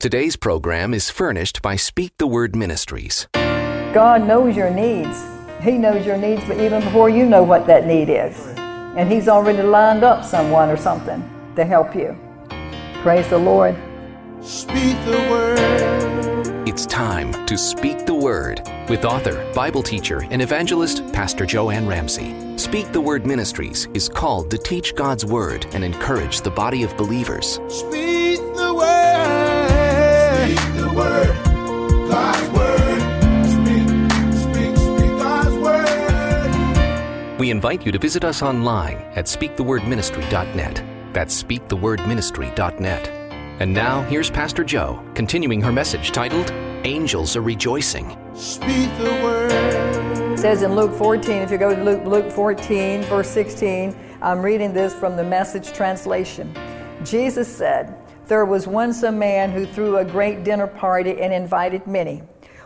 Today's program is furnished by Speak the Word Ministries. God knows your needs. He knows your needs but even before you know what that need is. And He's already lined up someone or something to help you. Praise the Lord. Speak the word. It's time to Speak the Word with author, Bible teacher, and evangelist Pastor Jo Anne Ramsay. Speak the Word Ministries is called to teach God's Word and encourage the body of believers. Speak We invite you to visit us online at speakthewordministry.net. That's speakthewordministry.net. And now, here's Pastor Jo continuing her message titled Angels Are Rejoicing. Speak the word. It says in Luke 14, if you go to Luke, Luke 14, verse 16, I'm reading this from the message translation. Jesus said, There was once a man who threw a great dinner party and invited many.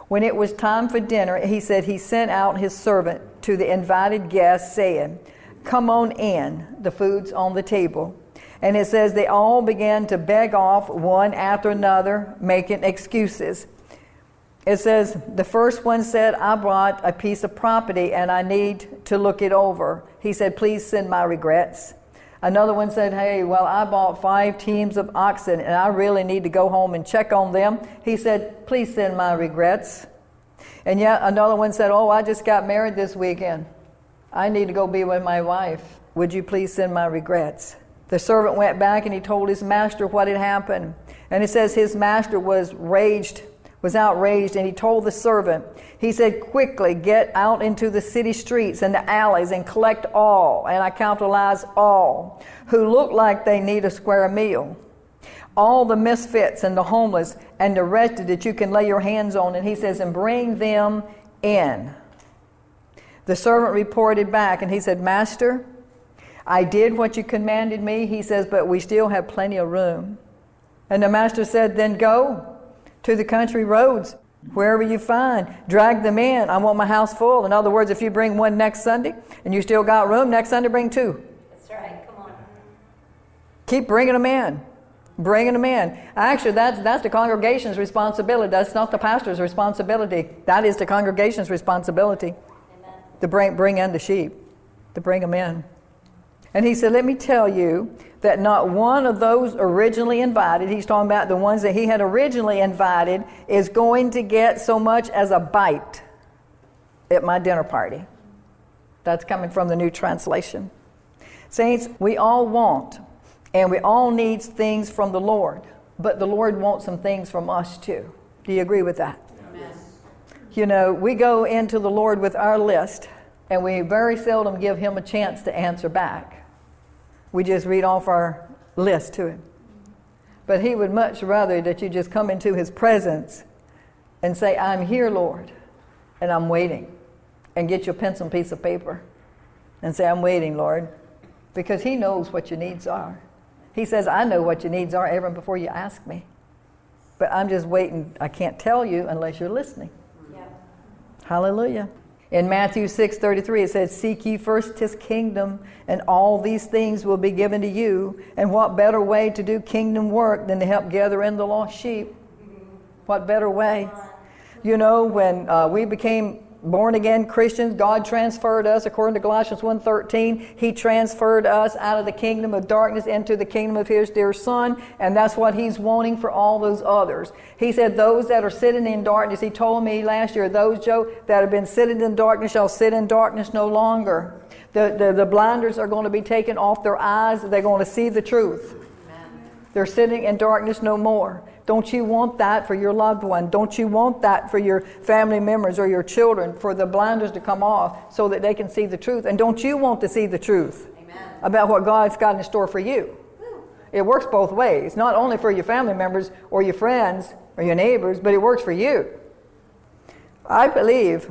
When it was time for dinner, he said he sent out his servant to the invited guests, saying, Come on in, the food's on the table. And it says they all began to beg off one after another, making excuses. It says, the first one said, I brought a piece of property and I need to look it over. He said, Please send my regrets. Another one said, Hey, well, I bought five teams of oxen and I really need to go home and check on them. He said, Please send my regrets. And yet another one said, Oh, I just got married this weekend. I need to go be with my wife. Would you please send my regrets? The servant went back and he told his master what had happened. And it says his master was raged, was outraged, and he told the servant, he said, Quickly get out into the city streets and the alleys and collect all, and I capitalize all, who look like they need a square meal. All the misfits and the homeless and the wretched that you can lay your hands on. And he says, and bring them in. The servant reported back and he said, Master, I did what you commanded me. He says, but we still have plenty of room. And the master said, then go to the country roads, wherever you find, drag them in. I want my house full. In other words, if you bring one next Sunday and you still got room, next Sunday bring two. That's right. Come on. Keep bringing them in. Bringing them in. Actually, that's, that's the congregation's responsibility. That's not the pastor's responsibility. That is the congregation's responsibility Amen. to bring, bring in the sheep, to bring them in. And he said, Let me tell you that not one of those originally invited, he's talking about the ones that he had originally invited, is going to get so much as a bite at my dinner party. That's coming from the new translation. Saints, we all want and we all need things from the Lord, but the Lord wants some things from us too. Do you agree with that? Amen. You know, we go into the Lord with our list, and we very seldom give Him a chance to answer back. We just read off our list to Him. But He would much rather that you just come into His presence and say, I'm here, Lord, and I'm waiting. And get your pencil and piece of paper and say, I'm waiting, Lord, because He knows what your needs are. He says, I know what your needs are even before you ask me. But I'm just waiting. I can't tell you unless you're listening. Yeah. Hallelujah. In Matthew 6:33 it says, "Seek ye first his kingdom, and all these things will be given to you." And what better way to do kingdom work than to help gather in the lost sheep? What better way? You know, when uh, we became born again Christians, God transferred us according to Galatians 1:13. He transferred us out of the kingdom of darkness into the kingdom of his dear son, and that's what he's wanting for all those others. He said those that are sitting in darkness, he told me last year, those Jo that have been sitting in darkness shall sit in darkness no longer. The, the, the blinders are going to be taken off their eyes. They're going to see the truth. They're sitting in darkness no more. Don't you want that for your loved one? Don't you want that for your family members or your children, for the blinders to come off so that they can see the truth? And don't you want to see the truth Amen. about what God's got in store for you? It works both ways, not only for your family members or your friends or your neighbors, but it works for you. I believe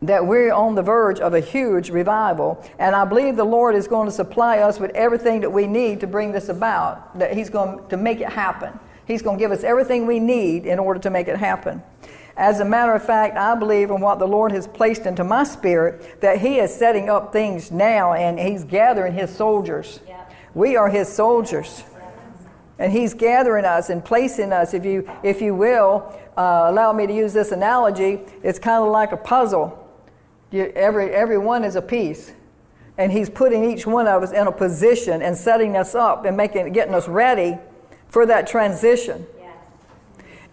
that we're on the verge of a huge revival, and I believe the Lord is going to supply us with everything that we need to bring this about, that He's going to make it happen. He's going to give us everything we need in order to make it happen. As a matter of fact, I believe in what the Lord has placed into my spirit that He is setting up things now and He's gathering His soldiers. Yeah. We are His soldiers. And He's gathering us and placing us, if you, if you will, uh, allow me to use this analogy, it's kind of like a puzzle. You, every, every one is a piece. And He's putting each one of us in a position and setting us up and making, getting us ready for that transition.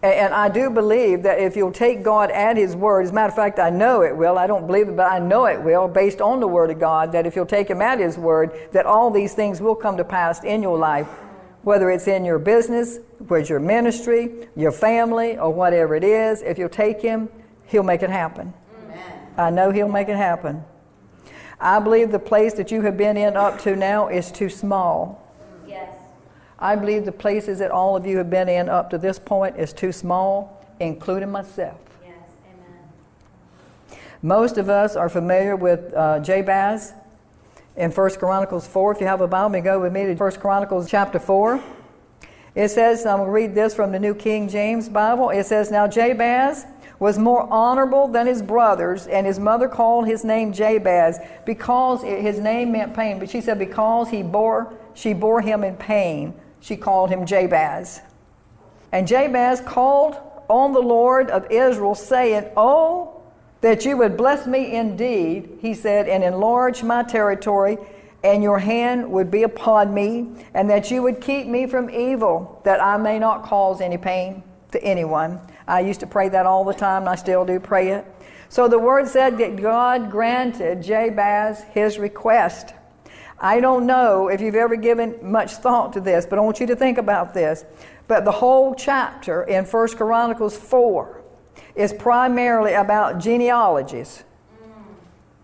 And I do believe that if you'll take God at His word, as a matter of fact, I know it will. I don't believe it, but I know it will, based on the word of God, that if you'll take Him at His word, that all these things will come to pass in your life, whether it's in your business, where's your ministry, your family, or whatever it is. If you'll take Him, He'll make it happen. Amen. I know He'll make it happen. I believe the place that you have been in up to now is too small. I believe the places that all of you have been in up to this point is too small, including myself. Yes, amen. Most of us are familiar with uh, Jabez in 1 Chronicles 4. If you have a Bible, go with me to 1 Chronicles chapter 4. It says, I'm going to read this from the New King James Bible. It says, Now Jabez was more honorable than his brothers, and his mother called his name Jabez because his name meant pain. But she said, Because he bore, she bore him in pain she called him Jabez. And Jabez called on the Lord of Israel, saying, Oh, that you would bless me indeed, he said, and enlarge my territory, and your hand would be upon me, and that you would keep me from evil, that I may not cause any pain to anyone. I used to pray that all the time, and I still do pray it. So the word said that God granted Jabez his request. I don't know if you've ever given much thought to this, but I want you to think about this. But the whole chapter in 1 Chronicles 4 is primarily about genealogies.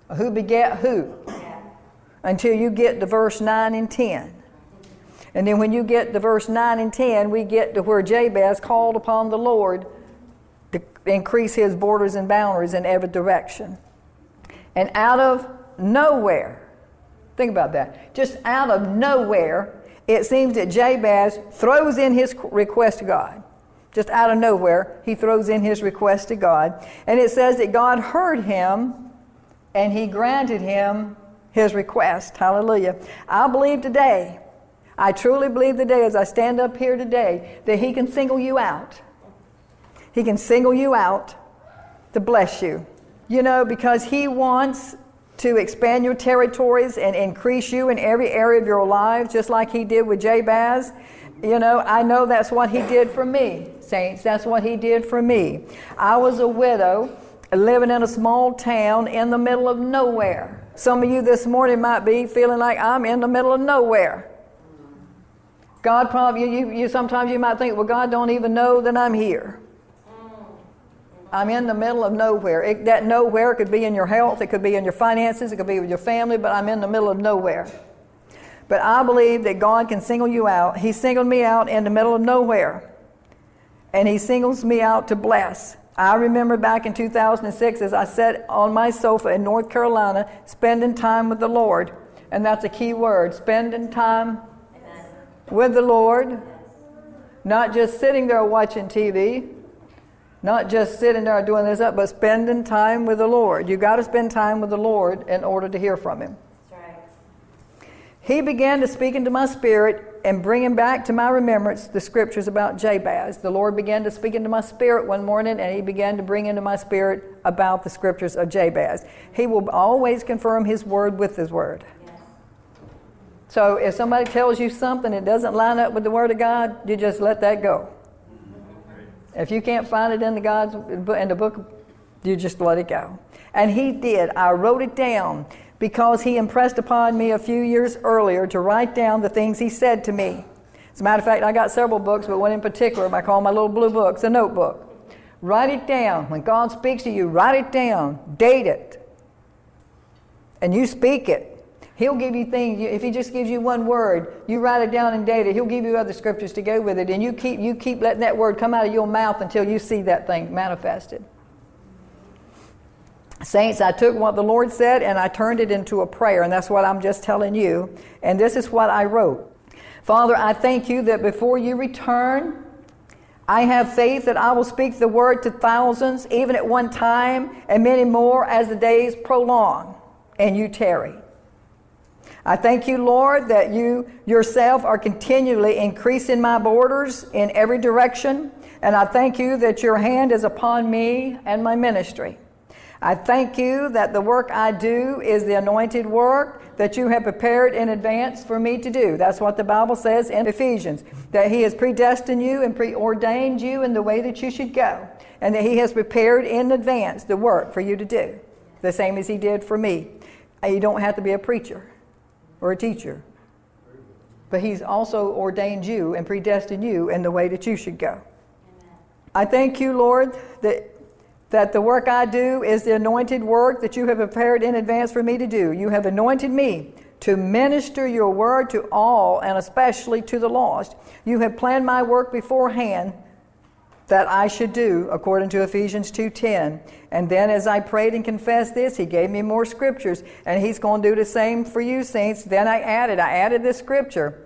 Mm. Who begat who? Yeah. Until you get to verse 9 and 10. And then when you get to verse 9 and 10, we get to where Jabez called upon the Lord to increase his borders and boundaries in every direction. And out of nowhere, Think about that. Just out of nowhere, it seems that Jabez throws in his request to God. Just out of nowhere, he throws in his request to God. And it says that God heard him and he granted him his request. Hallelujah. I believe today, I truly believe today, as I stand up here today, that he can single you out. He can single you out to bless you. You know, because he wants to expand your territories and increase you in every area of your lives, just like He did with Jabez. You know, I know that's what He did for me, saints. That's what He did for me. I was a widow living in a small town in the middle of nowhere. Some of you this morning might be feeling like I'm in the middle of nowhere. God probably, you, you, sometimes you might think, well, God don't even know that I'm here. I'm in the middle of nowhere. It, that nowhere could be in your health, it could be in your finances, it could be with your family, but I'm in the middle of nowhere. But I believe that God can single you out. He singled me out in the middle of nowhere. And He singles me out to bless. I remember back in 2006 as I sat on my sofa in North Carolina spending time with the Lord. And that's a key word spending time with the Lord. Not just sitting there watching TV, not just sitting there doing this up, but spending time with the Lord. You got to spend time with the Lord in order to hear from Him. Right. He began to speak into my spirit and bringing back to my remembrance the scriptures about Jabez. The Lord began to speak into my spirit one morning, and He began to bring into my spirit about the scriptures of Jabez. He will always confirm His word with His word. So if somebody tells you something that doesn't line up with the Word of God, you just let that go. If you can't find it in the God's in the book, you just let it go. And he did. I wrote it down because he impressed upon me a few years earlier to write down the things he said to me. As a matter of fact, I got several books, but one in particular I call my little blue book. A notebook. Write it down. When God speaks to you, write it down, date it, and you speak it. He'll give you things. If he just gives you one word, you write it down in data. He'll give you other scriptures to go with it, and you keep you keep letting that word come out of your mouth until you see that thing manifested. Saints, I took what the Lord said and I turned it into a prayer, and that's what I'm just telling you. And this is what I wrote. Father, I thank you that before you return, I have faith that I will speak the word to thousands, even at one time, and many more as the days prolong and you tarry. I thank you, Lord, that you yourself are continually increasing my borders in every direction. And I thank you that your hand is upon me and my ministry. I thank you that the work I do is the anointed work that you have prepared in advance for me to do. That's what the Bible says in Ephesians, that He has predestined you and preordained you in the way that you should go, and that He has prepared in advance the work for you to do, the same as He did for me. You don't have to be a preacher or a teacher. But He's also ordained you and predestined you in the way that you should go. Amen. I thank you, Lord, that, that the work I do is the anointed work that you have prepared in advance for me to do. You have anointed me to minister your word to all and especially to the lost. You have planned my work beforehand that I should do according to Ephesians 2:10. And then as I prayed and confessed this, he gave me more scriptures and he's going to do the same for you saints. Then I added, I added this scripture.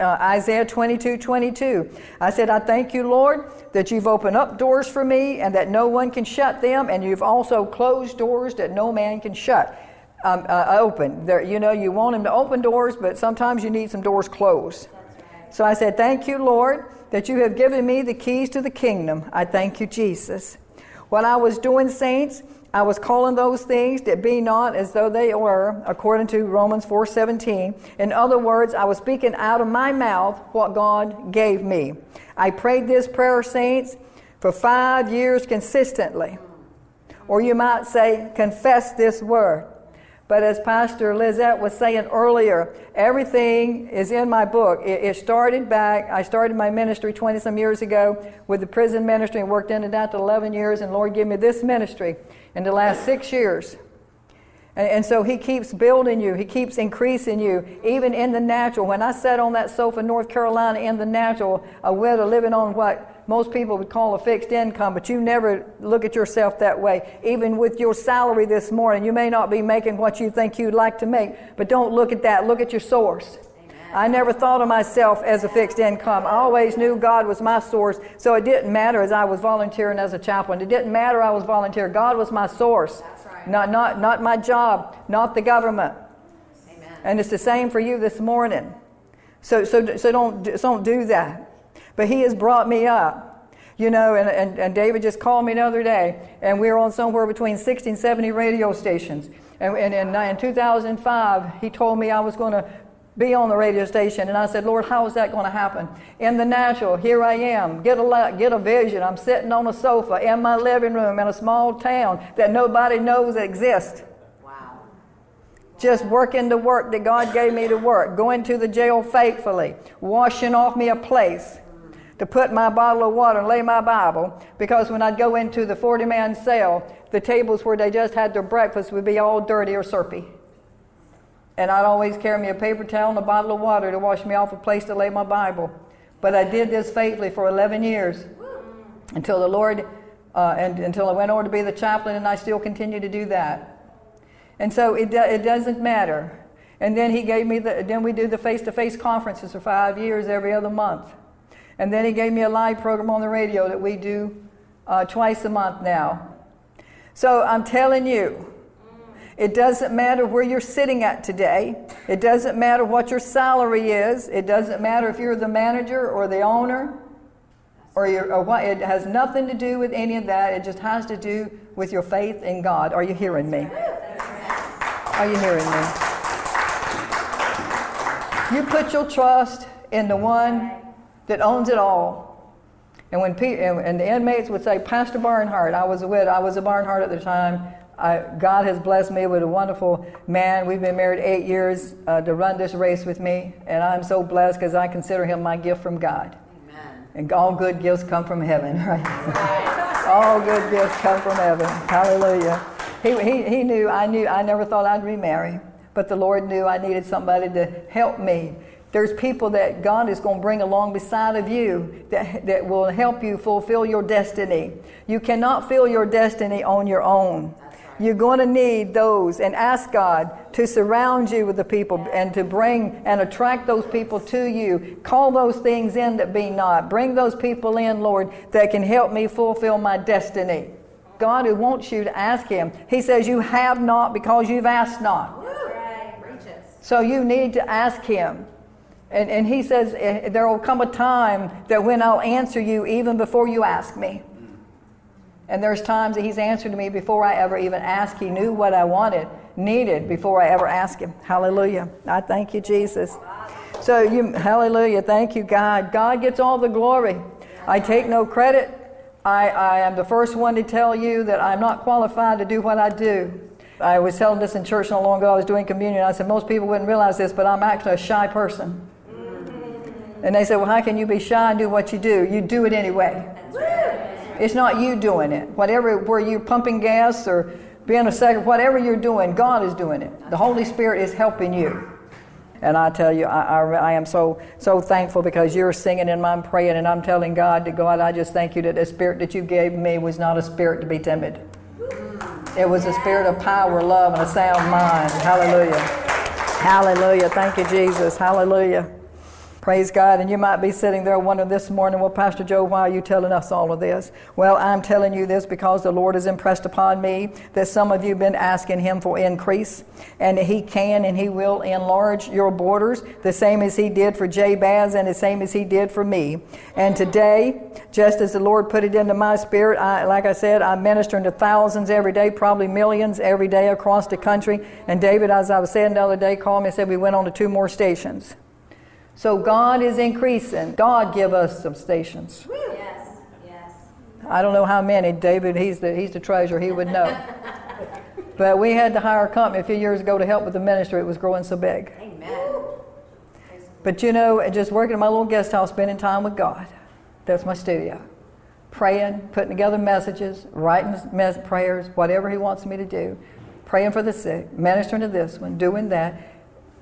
Uh, Isaiah 22, 22. I said, I thank you, Lord, that you've opened up doors for me and that no one can shut them, and you've also closed doors that no man can shut. Um, uh, open. There, you know, you want him to open doors, but sometimes you need some doors closed. Right. So I said, Thank you, Lord, that you have given me the keys to the kingdom. I thank you, Jesus. What I was doing, saints, I was calling those things that be not as though they were, according to Romans 4:17. In other words, I was speaking out of my mouth what God gave me. I prayed this prayer, saints, for five years consistently. Or you might say, confess this word. But as Pastor Lizette was saying earlier, everything is in my book. It, it started back, I started my ministry 20 some years ago with the prison ministry and worked in and out to 11 years, and Lord gave me this ministry in the last six years. And, and, so He keeps building you, He keeps increasing you, even in the natural. When I sat on that sofa in North Carolina in the natural, a widow living on what most people would call a fixed income, but you never look at yourself that way. Even with your salary this morning, you may not be making what you think you'd like to make, but don't look at that. Look at your source. I never thought of myself as a fixed income. I always knew God was my source, so it didn't matter as I was volunteering as a chaplain. It didn't matter I was volunteer. God was my source, right. not, not, not my job, not the government. Amen. And it's the same for you this morning. So, so, so don't, so don't do that. But He has brought me up. You know, and, and, and David just called me the other day, and we were on somewhere between 60 and 70 radio stations. And, and, and in uh, 2005, he told me I was going to be on the radio station. And I said, Lord, how is that going to happen? In the natural, here I am. Get a, get a vision. I'm sitting on a sofa in my living room in a small town that nobody knows exists. Wow. Just working the work that God gave me to work, going to the jail faithfully, washing off me a place to put my bottle of water and lay my Bible because when I'd go into the 40 man cell, the tables where they just had their breakfast would be all dirty or syrupy. And I'd always carry me a paper towel and a bottle of water to wash me off a place to lay my Bible. But I did this faithfully for 11 years until the Lord, uh, and until I went over to be the chaplain, and I still continue to do that. And so it, do, it doesn't matter. And then he gave me the, then we do the face to face conferences for five years every other month. And then he gave me a live program on the radio that we do uh, twice a month now. So I'm telling you, it doesn't matter where you're sitting at today. It doesn't matter what your salary is. It doesn't matter if you're the manager or the owner or, or what. It has nothing to do with any of that. It just has to do with your faith in God. Are you hearing me? Are you hearing me? You put your trust in the one that owns it all. And when and the inmates would say, Pastor Barnhart, I was a widow, I was a Barnhart at the time. I, God has blessed me with a wonderful man. We've been married eight years uh, to run this race with me, and I'm so blessed because I consider him my gift from God. Amen. And all good gifts come from heaven, right? all good gifts come from heaven. Hallelujah. He, he, he knew, I knew, I never thought I'd remarry, but the Lord knew I needed somebody to help me there's people that God is going to bring along beside of you that, that will help you fulfill your destiny. You cannot fill your destiny on your own. You're going to need those and ask God to surround you with the people and to bring and attract those people to you. Call those things in that be not. Bring those people in, Lord, that can help me fulfill my destiny. God who wants you to ask Him. He says, You have not because you've asked not. So you need to ask Him. And, and He says, eh, There will come a time that when I'll answer you even before you ask me. And there's times that He's answered me before I ever even asked. He knew what I wanted, needed before I ever asked Him. Hallelujah. I thank you, Jesus. So you, hallelujah. Thank you, God. God gets all the glory. I take no credit. I, I am the first one to tell you that I'm not qualified to do what I do. I was telling this in church not long ago. I was doing communion. I said, most people wouldn't realize this, but I'm actually a shy person. And they said, well, how can you be shy and do what you do? You do it anyway. It's not you doing it. Whatever, where you're pumping gas or being a second, whatever you're doing, God is doing it. The Holy Spirit is helping you. And I tell you, I, I, I, am so, so thankful because you're singing and I'm praying and I'm telling God, to God, I just thank you that the spirit that you gave me was not a spirit to be timid. It was a spirit of power, love, and a sound mind. Hallelujah. Hallelujah. Thank you, Jesus. Hallelujah. Praise God. And you might be sitting there wondering this morning, well, Pastor Jo, why are you telling us all of this? Well, I'm telling you this because the Lord has impressed upon me that some of you have been asking Him for increase, and He can and He will enlarge your borders, the same as He did for Jabez and the same as He did for me. And today, just as the Lord put it into my spirit, I, like I said, I'm ministering to thousands every day, probably millions every day across the country. And David, as I was saying the other day, called me and said we went on to two more stations. So God is increasing. God give us some stations. Yes, yes. I don't know how many. David, he's the, he's the treasurer. He would know. but we had to hire a company a few years ago to help with the ministry. It was growing so big. Amen. But you know, just working in my little guest house, spending time with God. That's my studio. Praying, putting together messages, writing mes- prayers, whatever He wants me to do. Praying for the sick, ministering to this one, doing that.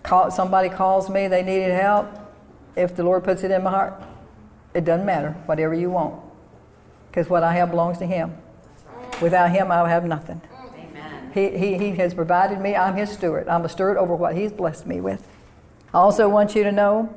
Call, somebody calls me, they needed help if the Lord puts it in my heart, it doesn't matter, whatever you want. Because what I have belongs to Him. Without Him, I have nothing. Amen. He, he, he has provided me. I'm His steward. I'm a steward over what He's blessed me with. I also want you to know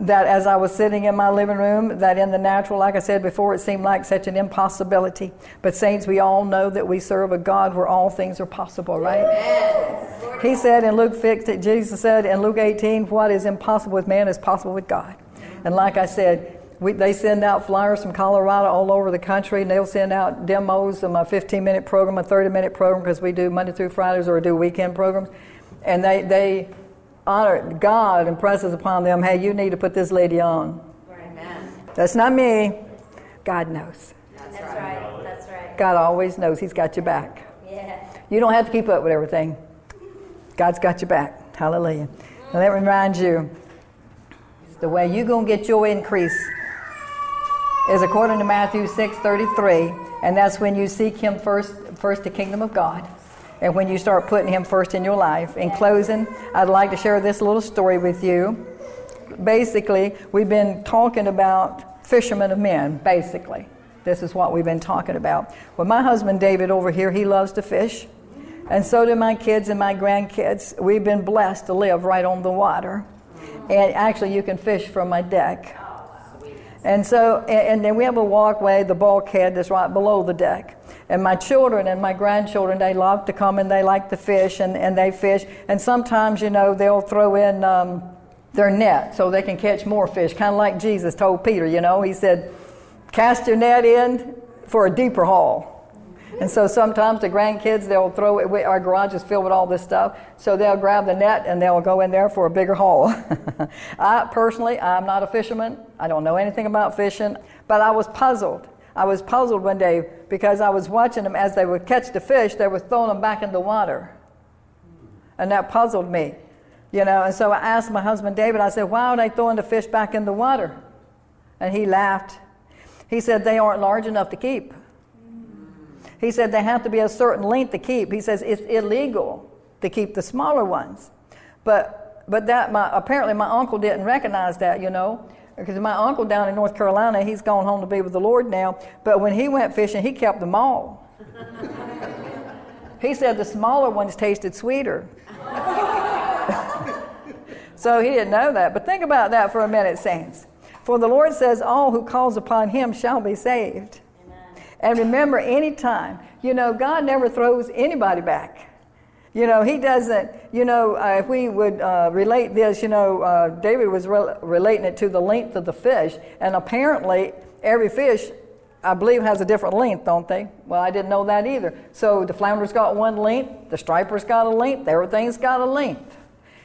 that as I was sitting in my living room, that in the natural, like I said before, it seemed like such an impossibility. But, saints, we all know that we serve a God where all things are possible, right? Amen. He said in Luke 15, Jesus said in Luke 18, what is impossible with man is possible with God. And like I said, we, they send out flyers from Colorado all over the country, and they'll send out demos of my 15 minute program, a 30 minute program, because we do Monday through Fridays or do weekend programs. And they, they honor, God impresses upon them, hey, you need to put this lady on. Amen. That's not me. God knows. That's, right. That's right. God always knows He's got your back. Yeah. You don't have to keep up with everything. God's got your back. Hallelujah. Now let me remind you, the way you're going to get your increase is according to Matthew 6:33, and that's when you seek Him first, first the kingdom of God and when you start putting Him first in your life. In closing, I'd like to share this little story with you. Basically, we've been talking about fishermen of men, basically. This is what we've been talking about. Well, my husband David over here, he loves to fish. And so do my kids and my grandkids. We've been blessed to live right on the water. And actually, you can fish from my deck. And so, and then we have a walkway, the bulkhead that's right below the deck. And my children and my grandchildren, they love to come and they like to fish and, and they fish. And sometimes, you know, they'll throw in um, their net so they can catch more fish, kind of like Jesus told Peter, you know. He said, Cast your net in for a deeper haul. And so sometimes the grandkids, they'll throw it, our garage is filled with all this stuff, so they'll grab the net and they'll go in there for a bigger haul. I personally, I'm not a fisherman. I don't know anything about fishing, but I was puzzled. I was puzzled one day because I was watching them as they would catch the fish, they were throwing them back in the water. And that puzzled me, you know. And so I asked my husband David, I said, why are they throwing the fish back in the water? And he laughed. He said, they aren't large enough to keep. He said they have to be a certain length to keep. He says it's illegal to keep the smaller ones. But, but that my, apparently my uncle didn't recognize that, you know, because my uncle down in North Carolina, he's gone home to be with the Lord now. But when he went fishing, he kept them all. he said the smaller ones tasted sweeter. so he didn't know that. But think about that for a minute, saints. For the Lord says, All who calls upon him shall be saved. And remember, anytime, you know, God never throws anybody back. You know, he doesn't, you know, uh, if we would uh, relate this, you know, uh, David was re- relating it to the length of the fish. And apparently, every fish, I believe, has a different length, don't they? Well, I didn't know that either. So the flounder's got one length, the striper's got a length, everything's got a length.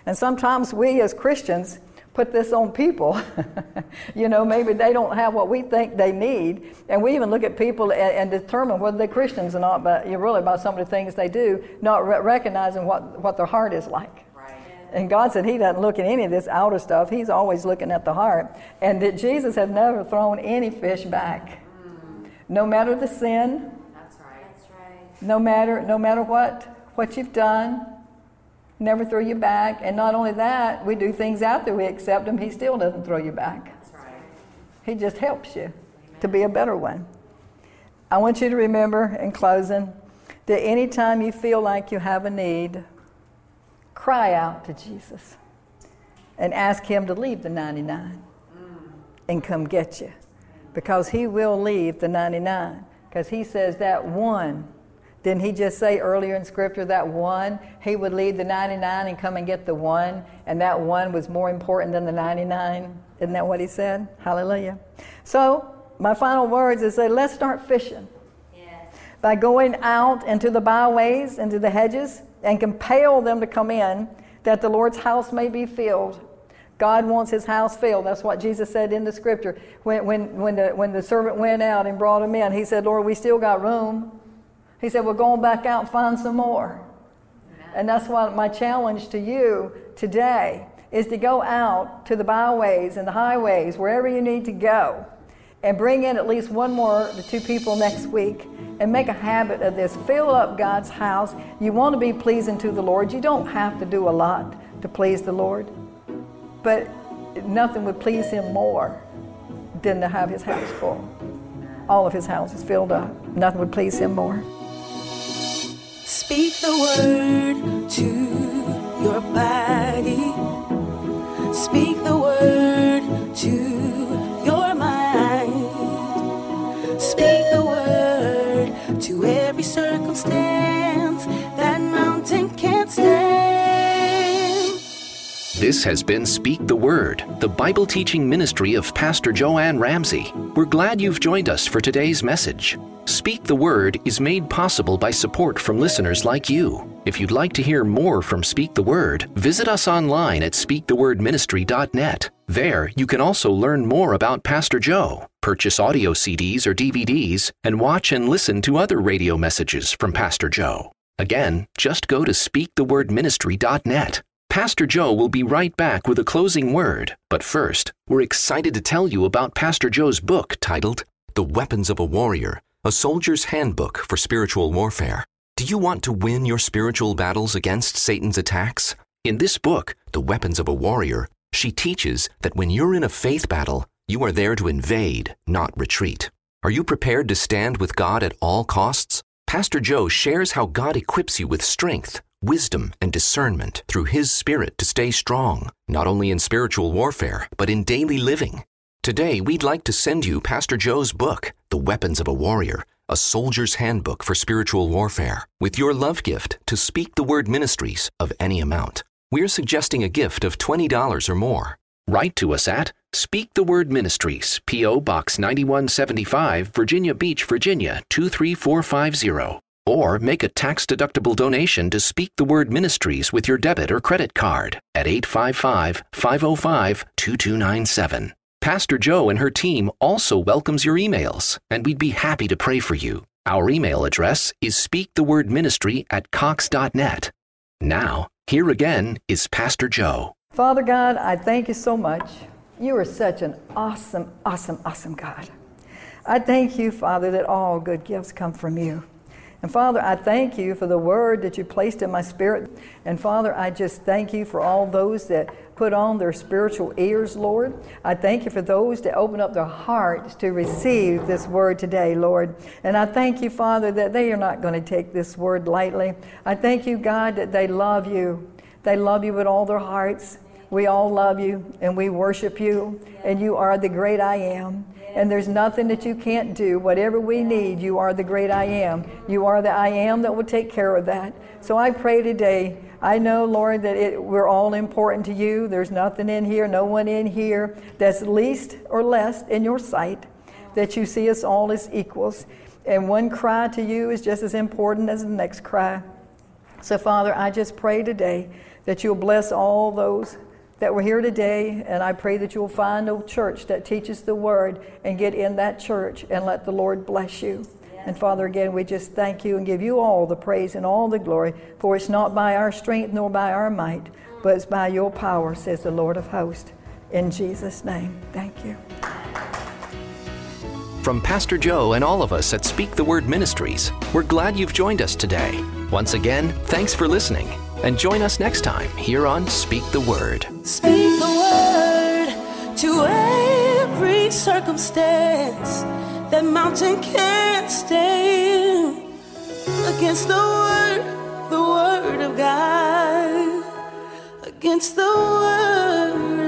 And sometimes we as Christians, put this on people. you know, maybe they don't have what we think they need. And we even look at people and, and determine whether they're Christians or not, but you're really about some of the things they do, not re- recognizing what, what their heart is like. And God said He doesn't look at any of this outer stuff. He's always looking at the heart. And that Jesus has never thrown any fish back. Mm. No matter the sin. That's right. That's right. No matter no matter what what you've done, never throw you back. And not only that, we do things after we accept Him, He still doesn't throw you back. Right. He just helps you Amen. to be a better one. I want you to remember in closing that anytime you feel like you have a need, cry out to Jesus and ask Him to leave the 99 mm. and come get you. Because He will leave the 99. Because He says that one didn't he just say earlier in Scripture that one, he would leave the 99 and come and get the one, and that one was more important than the 99? Isn't that what he said? Hallelujah. So, my final words is say, let's start fishing. Yes. By going out into the byways, into the hedges, and compel them to come in, that the Lord's house may be filled. God wants his house filled. That's what Jesus said in the scripture. When, when, when, the, when the servant went out and brought him in, he said, Lord, we still got room. He said, We're going back out and find some more. And that's what my challenge to you today is to go out to the byways and the highways, wherever you need to go, and bring in at least one more, the two people next week, and make a habit of this. Fill up God's house. You want to be pleasing to the Lord. You don't have to do a lot to please the Lord, but nothing would please Him more than to have His house full. All of His house is filled up. Nothing would please Him more. Speak the word to your body. This has been Speak the Word, the Bible teaching ministry of Pastor Jo Anne Ramsay. We're glad you've joined us for today's message. Speak the Word is made possible by support from listeners like you. If you'd like to hear more from Speak the Word, visit us online at speakthe.wordministry.net. There, you can also learn more about Pastor Jo, purchase audio CDs or DVDs, and watch and listen to other radio messages from Pastor Jo. Again, just go to speakthe.wordministry.net. Pastor Jo will be right back with a closing word, but first, we're excited to tell you about Pastor Jo's book titled The Weapons of a Warrior a soldier's handbook for spiritual warfare. Do you want to win your spiritual battles against Satan's attacks? In this book, The Weapons of a Warrior, she teaches that when you're in a faith battle, you are there to invade, not retreat. Are you prepared to stand with God at all costs? Pastor Jo shares how God equips you with strength, wisdom, and discernment through His Spirit to stay strong, not only in spiritual warfare, but in daily living. Today, we'd like to send you Pastor Jo's book, The Weapons of a Warrior, a soldier's handbook for spiritual warfare, with your love gift to Speak the Word Ministries of any amount. We're suggesting a gift of $20 or more. Write to us at Speak the Word Ministries, P.O. Box 9175, Virginia Beach, Virginia 23450. Or make a tax deductible donation to Speak the Word Ministries with your debit or credit card at 855 505 2297. Pastor Jo and her team also welcomes your emails, and we'd be happy to pray for you. Our email address is speakthe.wordministry at cox.net. Now, here again is Pastor Jo. Father God, I thank you so much. You are such an awesome, awesome, awesome God. I thank you, Father, that all good gifts come from you. And Father, I thank you for the word that you placed in my spirit. And Father, I just thank you for all those that put on their spiritual ears, Lord. I thank you for those that open up their hearts to receive this word today, Lord. And I thank you, Father, that they are not going to take this word lightly. I thank you, God, that they love you. They love you with all their hearts. We all love you and we worship you, and you are the great I am. And there's nothing that you can't do. Whatever we need, you are the great I am. You are the I am that will take care of that. So I pray today. I know, Lord, that it, we're all important to you. There's nothing in here, no one in here that's least or less in your sight, that you see us all as equals. And one cry to you is just as important as the next cry. So, Father, I just pray today that you'll bless all those that we're here today, and I pray that you'll find a church that teaches the word and get in that church and let the Lord bless you. And Father, again, we just thank you and give you all the praise and all the glory, for it's not by our strength nor by our might, but it's by your power, says the Lord of hosts. In Jesus' name, thank you. From Pastor Jo and all of us at Speak the Word Ministries, we're glad you've joined us today. Once again, thanks for listening, and join us next time here on Speak the Word. Speak the word to every circumstance. That mountain can't stand against the word, the word of God. Against the word